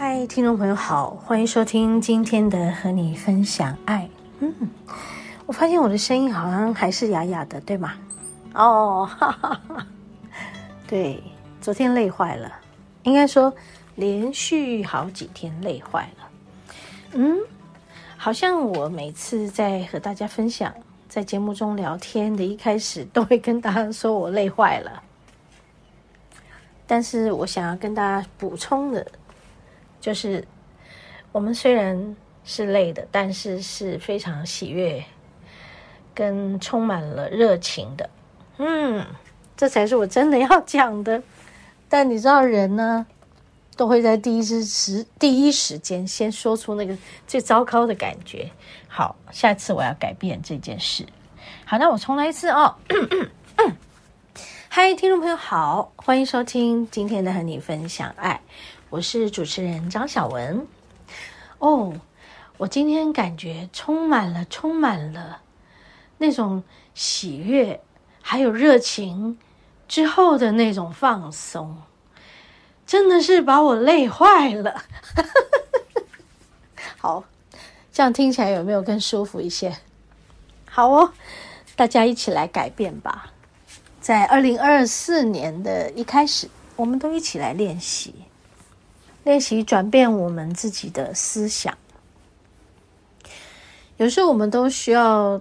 嗨，听众朋友好，欢迎收听今天的和你分享爱。嗯，我发现我的声音好像还是哑哑的，对吗？哦，哈哈哈，对，昨天累坏了，应该说连续好几天累坏了。嗯，好像我每次在和大家分享，在节目中聊天的一开始，都会跟大家说我累坏了。但是我想要跟大家补充的。就是我们虽然是累的，但是是非常喜悦跟充满了热情的。嗯，这才是我真的要讲的。但你知道，人呢都会在第一时第一时间先说出那个最糟糕的感觉。好，下次我要改变这件事。好，那我重来一次哦。嗨，听众朋友好，欢迎收听今天的和你分享爱。我是主持人张小文。哦，我今天感觉充满了，充满了那种喜悦，还有热情之后的那种放松，真的是把我累坏了。好，这样听起来有没有更舒服一些？好哦，大家一起来改变吧。在二零二四年的一开始，我们都一起来练习。练习转变我们自己的思想，有时候我们都需要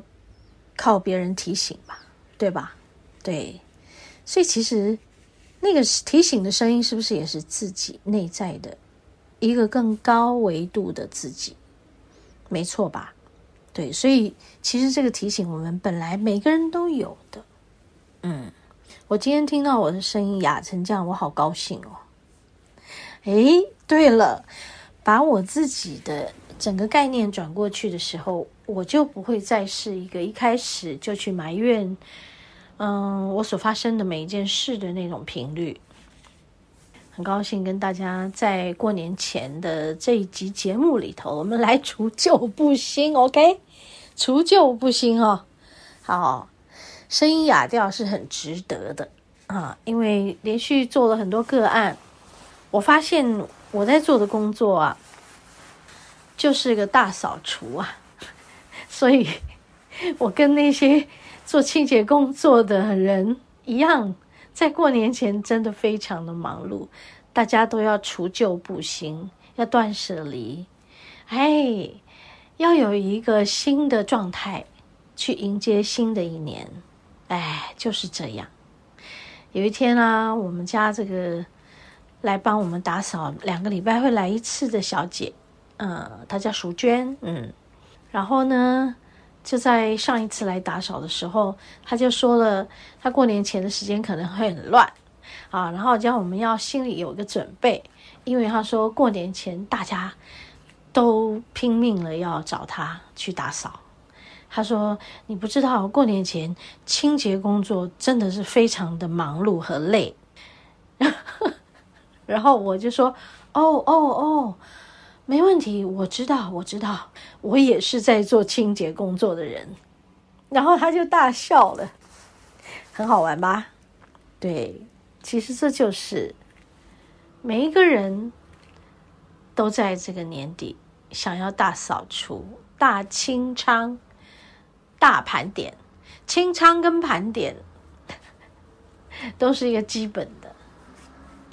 靠别人提醒吧，对吧？对，所以其实那个提醒的声音，是不是也是自己内在的一个更高维度的自己？没错吧？对，所以其实这个提醒，我们本来每个人都有的。嗯，我今天听到我的声音哑成这样，我好高兴哦。诶，对了，把我自己的整个概念转过去的时候，我就不会再是一个一开始就去埋怨，嗯，我所发生的每一件事的那种频率。很高兴跟大家在过年前的这一集节目里头，我们来除旧布新，OK？除旧布新哦，好，声音哑掉是很值得的。啊，因为连续做了很多个案。我发现我在做的工作啊，就是个大扫除啊，所以我跟那些做清洁工作的人一样，在过年前真的非常的忙碌，大家都要除旧布新，要断舍离，哎，要有一个新的状态去迎接新的一年，哎，就是这样。有一天啊，我们家这个。来帮我们打扫，两个礼拜会来一次的小姐，嗯，她叫淑娟，嗯，然后呢，就在上一次来打扫的时候，她就说了，她过年前的时间可能会很乱，啊，然后叫我们要心里有个准备，因为她说过年前大家都拼命了要找她去打扫，他说你不知道过年前清洁工作真的是非常的忙碌和累。然后我就说：“哦哦哦，没问题，我知道，我知道，我也是在做清洁工作的人。”然后他就大笑了，很好玩吧？对，其实这就是每一个人都在这个年底想要大扫除、大清仓、大盘点。清仓跟盘点都是一个基本的。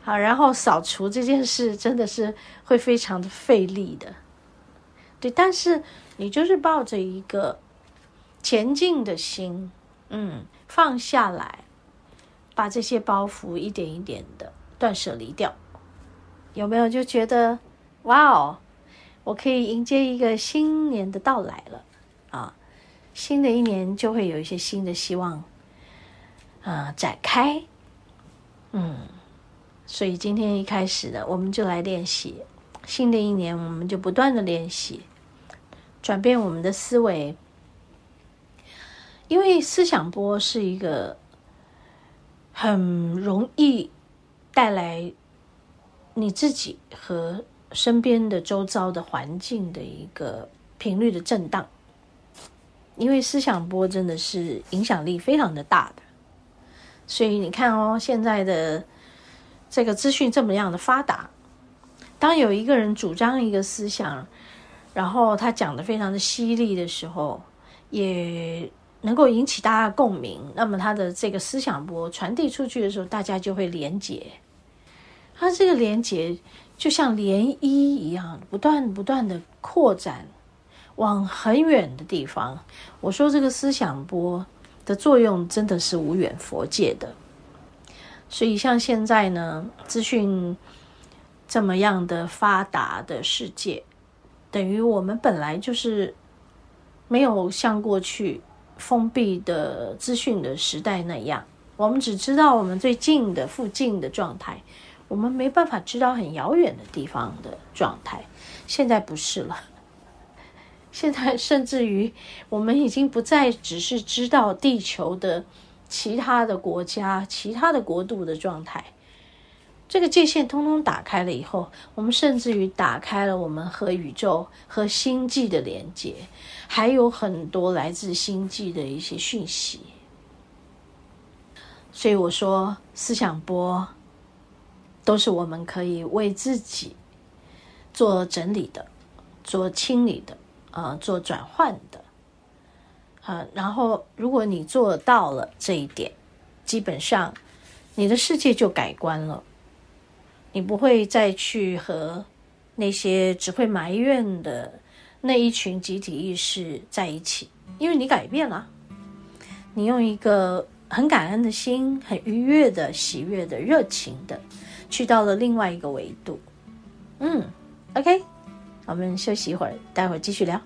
好，然后扫除这件事真的是会非常的费力的，对，但是你就是抱着一个前进的心，嗯，放下来，把这些包袱一点一点的断舍离掉，有没有就觉得哇哦，我可以迎接一个新年的到来了啊！新的一年就会有一些新的希望啊展开，嗯，所以今天一开始呢，我们就来练习。新的一年，我们就不断的练习，转变我们的思维，因为思想波是一个很容易带来你自己和身边的周遭的环境的一个频率的震荡，因为思想波真的是影响力非常的大的，所以你看哦，现在的这个资讯这么样的发达。当有一个人主张一个思想，然后他讲的非常的犀利的时候，也能够引起大家共鸣。那么他的这个思想波传递出去的时候，大家就会连结。他这个连结就像涟漪一样，不断不断的扩展，往很远的地方。我说这个思想波的作用真的是无远佛界的。所以像现在呢，资讯。这么样的发达的世界，等于我们本来就是没有像过去封闭的资讯的时代那样，我们只知道我们最近的附近的状态，我们没办法知道很遥远的地方的状态。现在不是了，现在甚至于我们已经不再只是知道地球的其他的国家、其他的国度的状态。这个界限通通打开了以后，我们甚至于打开了我们和宇宙、和星际的连接，还有很多来自星际的一些讯息。所以我说，思想波都是我们可以为自己做整理的、做清理的、呃，做转换的。啊，然后如果你做到了这一点，基本上你的世界就改观了。你不会再去和那些只会埋怨的那一群集体意识在一起，因为你改变了。你用一个很感恩的心、很愉悦的、喜悦的、热情的，去到了另外一个维度。嗯，OK，我们休息一会儿，待会儿继续聊。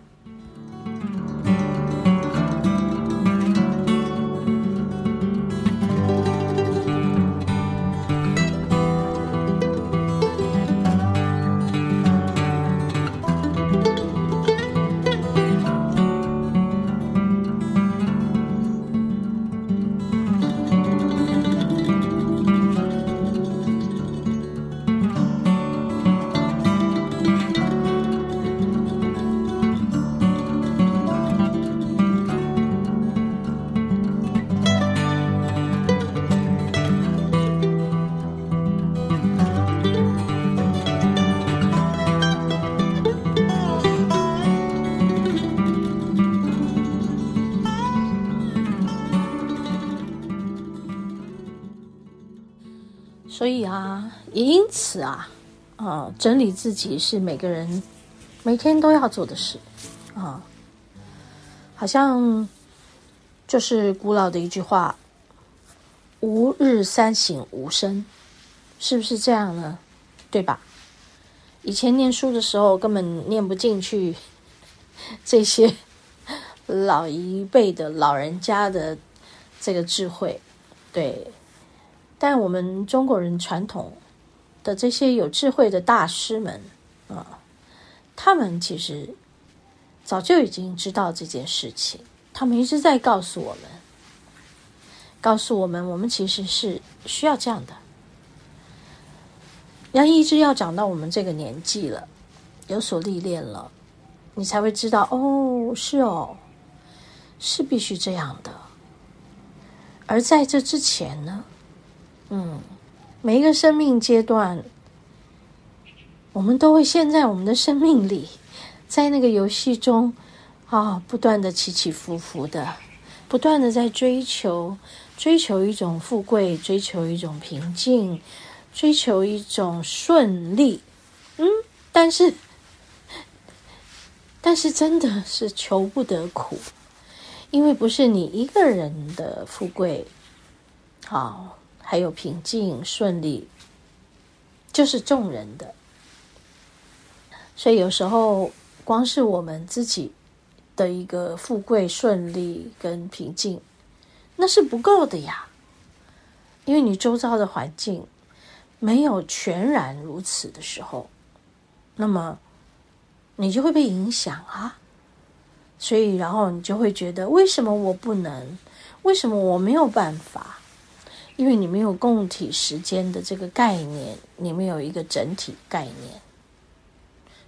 此啊，啊，整理自己是每个人每天都要做的事啊。好像就是古老的一句话：“吾日三省吾身”，是不是这样呢？对吧？以前念书的时候根本念不进去这些 老一辈的老人家的这个智慧，对。但我们中国人传统的这些有智慧的大师们啊，他们其实早就已经知道这件事情，他们一直在告诉我们，告诉我们，我们其实是需要这样的。要一直要长到我们这个年纪了，有所历练了，你才会知道哦，是哦，是必须这样的。而在这之前呢？嗯，每一个生命阶段，我们都会陷在我们的生命里，在那个游戏中啊，不断的起起伏伏的，不断的在追求，追求一种富贵，追求一种平静，追求一种顺利。嗯，但是，但是真的是求不得苦，因为不是你一个人的富贵，好，还有平静顺利，就是众人的。所以有时候光是我们自己的一个富贵顺利跟平静，那是不够的呀。因为你周遭的环境没有全然如此的时候，那么。你就会被影响啊，所以然后你就会觉得，为什么我不能？为什么我没有办法？因为你没有共体时间的这个概念，你没有一个整体概念。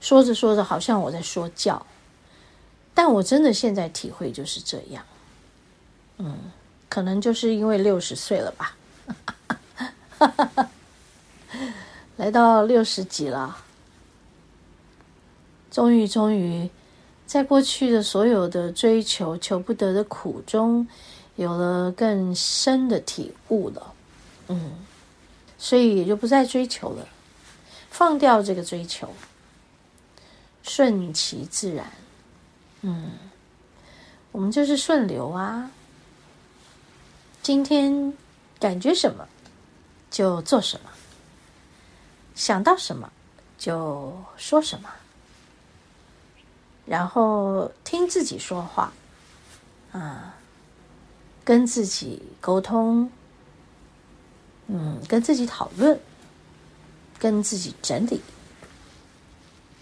说着说着，好像我在说教，但我真的现在体会就是这样。嗯，可能就是因为六十岁了吧，来到六十几了。终于，终于，在过去的所有的追求、求不得的苦中，有了更深的体悟了。嗯，所以也就不再追求了，放掉这个追求，顺其自然。嗯，我们就是顺流啊。今天感觉什么，就做什么；想到什么，就说什么。然后听自己说话，啊，跟自己沟通，嗯，跟自己讨论，跟自己整理，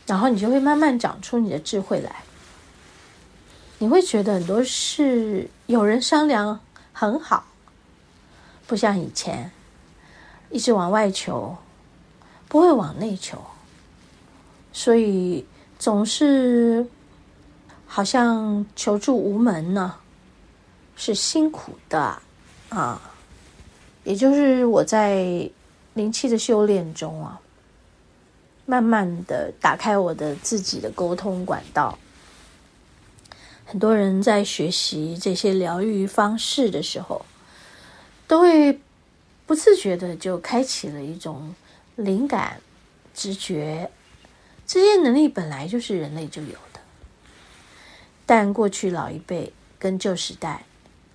然后你就会慢慢长出你的智慧来。你会觉得很多事有人商量很好，不像以前一直往外求，不会往内求，所以总是。好像求助无门呢，是辛苦的啊。也就是我在灵气的修炼中啊，慢慢的打开我的自己的沟通管道。很多人在学习这些疗愈方式的时候，都会不自觉的就开启了一种灵感、直觉，这些能力本来就是人类就有的。但过去老一辈跟旧时代，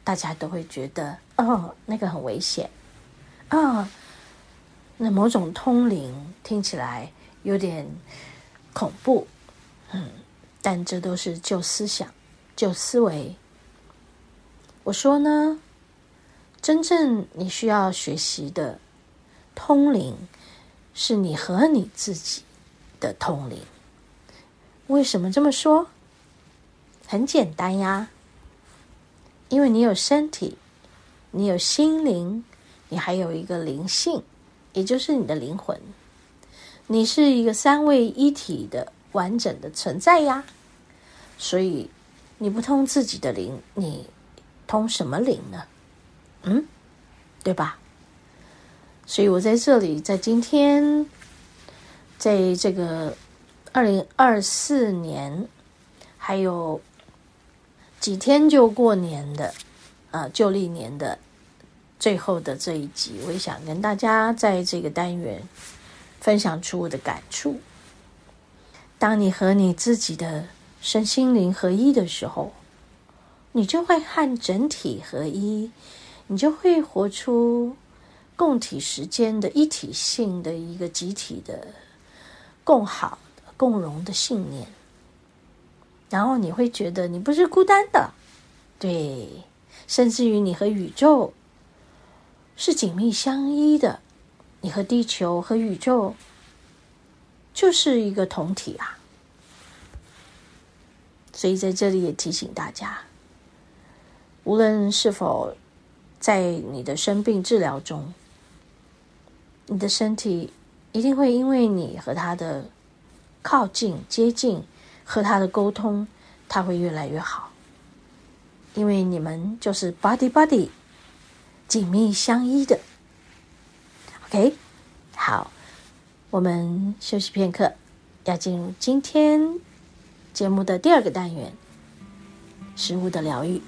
大家都会觉得哦，那个很危险，啊、那某种通灵听起来有点恐怖，嗯，但这都是旧思想、旧思维。我说呢，真正你需要学习的通灵，是你和你自己的通灵。为什么这么说？很简单呀，因为你有身体，你有心灵，你还有一个灵性，也就是你的灵魂。你是一个三位一体的完整的存在呀。所以你不通自己的灵，你通什么灵呢？嗯，对吧？所以我在这里，在今天，在这个二零二四年，还有。几天就过年的，啊，旧历年的最后的这一集，我也想跟大家在这个单元分享出我的感触。当你和你自己的身心灵合一的时候，你就会和整体合一，你就会活出共体时间的一体性的一个集体的共好、共荣的信念。然后你会觉得你不是孤单的，对，甚至于你和宇宙是紧密相依的，你和地球和宇宙就是一个同体啊。所以在这里也提醒大家，无论是否在你的生病治疗中，你的身体一定会因为你和他的靠近接近。和他的沟通，他会越来越好，因为你们就是 body body 紧密相依的。OK，好，我们休息片刻，要进入今天节目的第二个单元——食物的疗愈。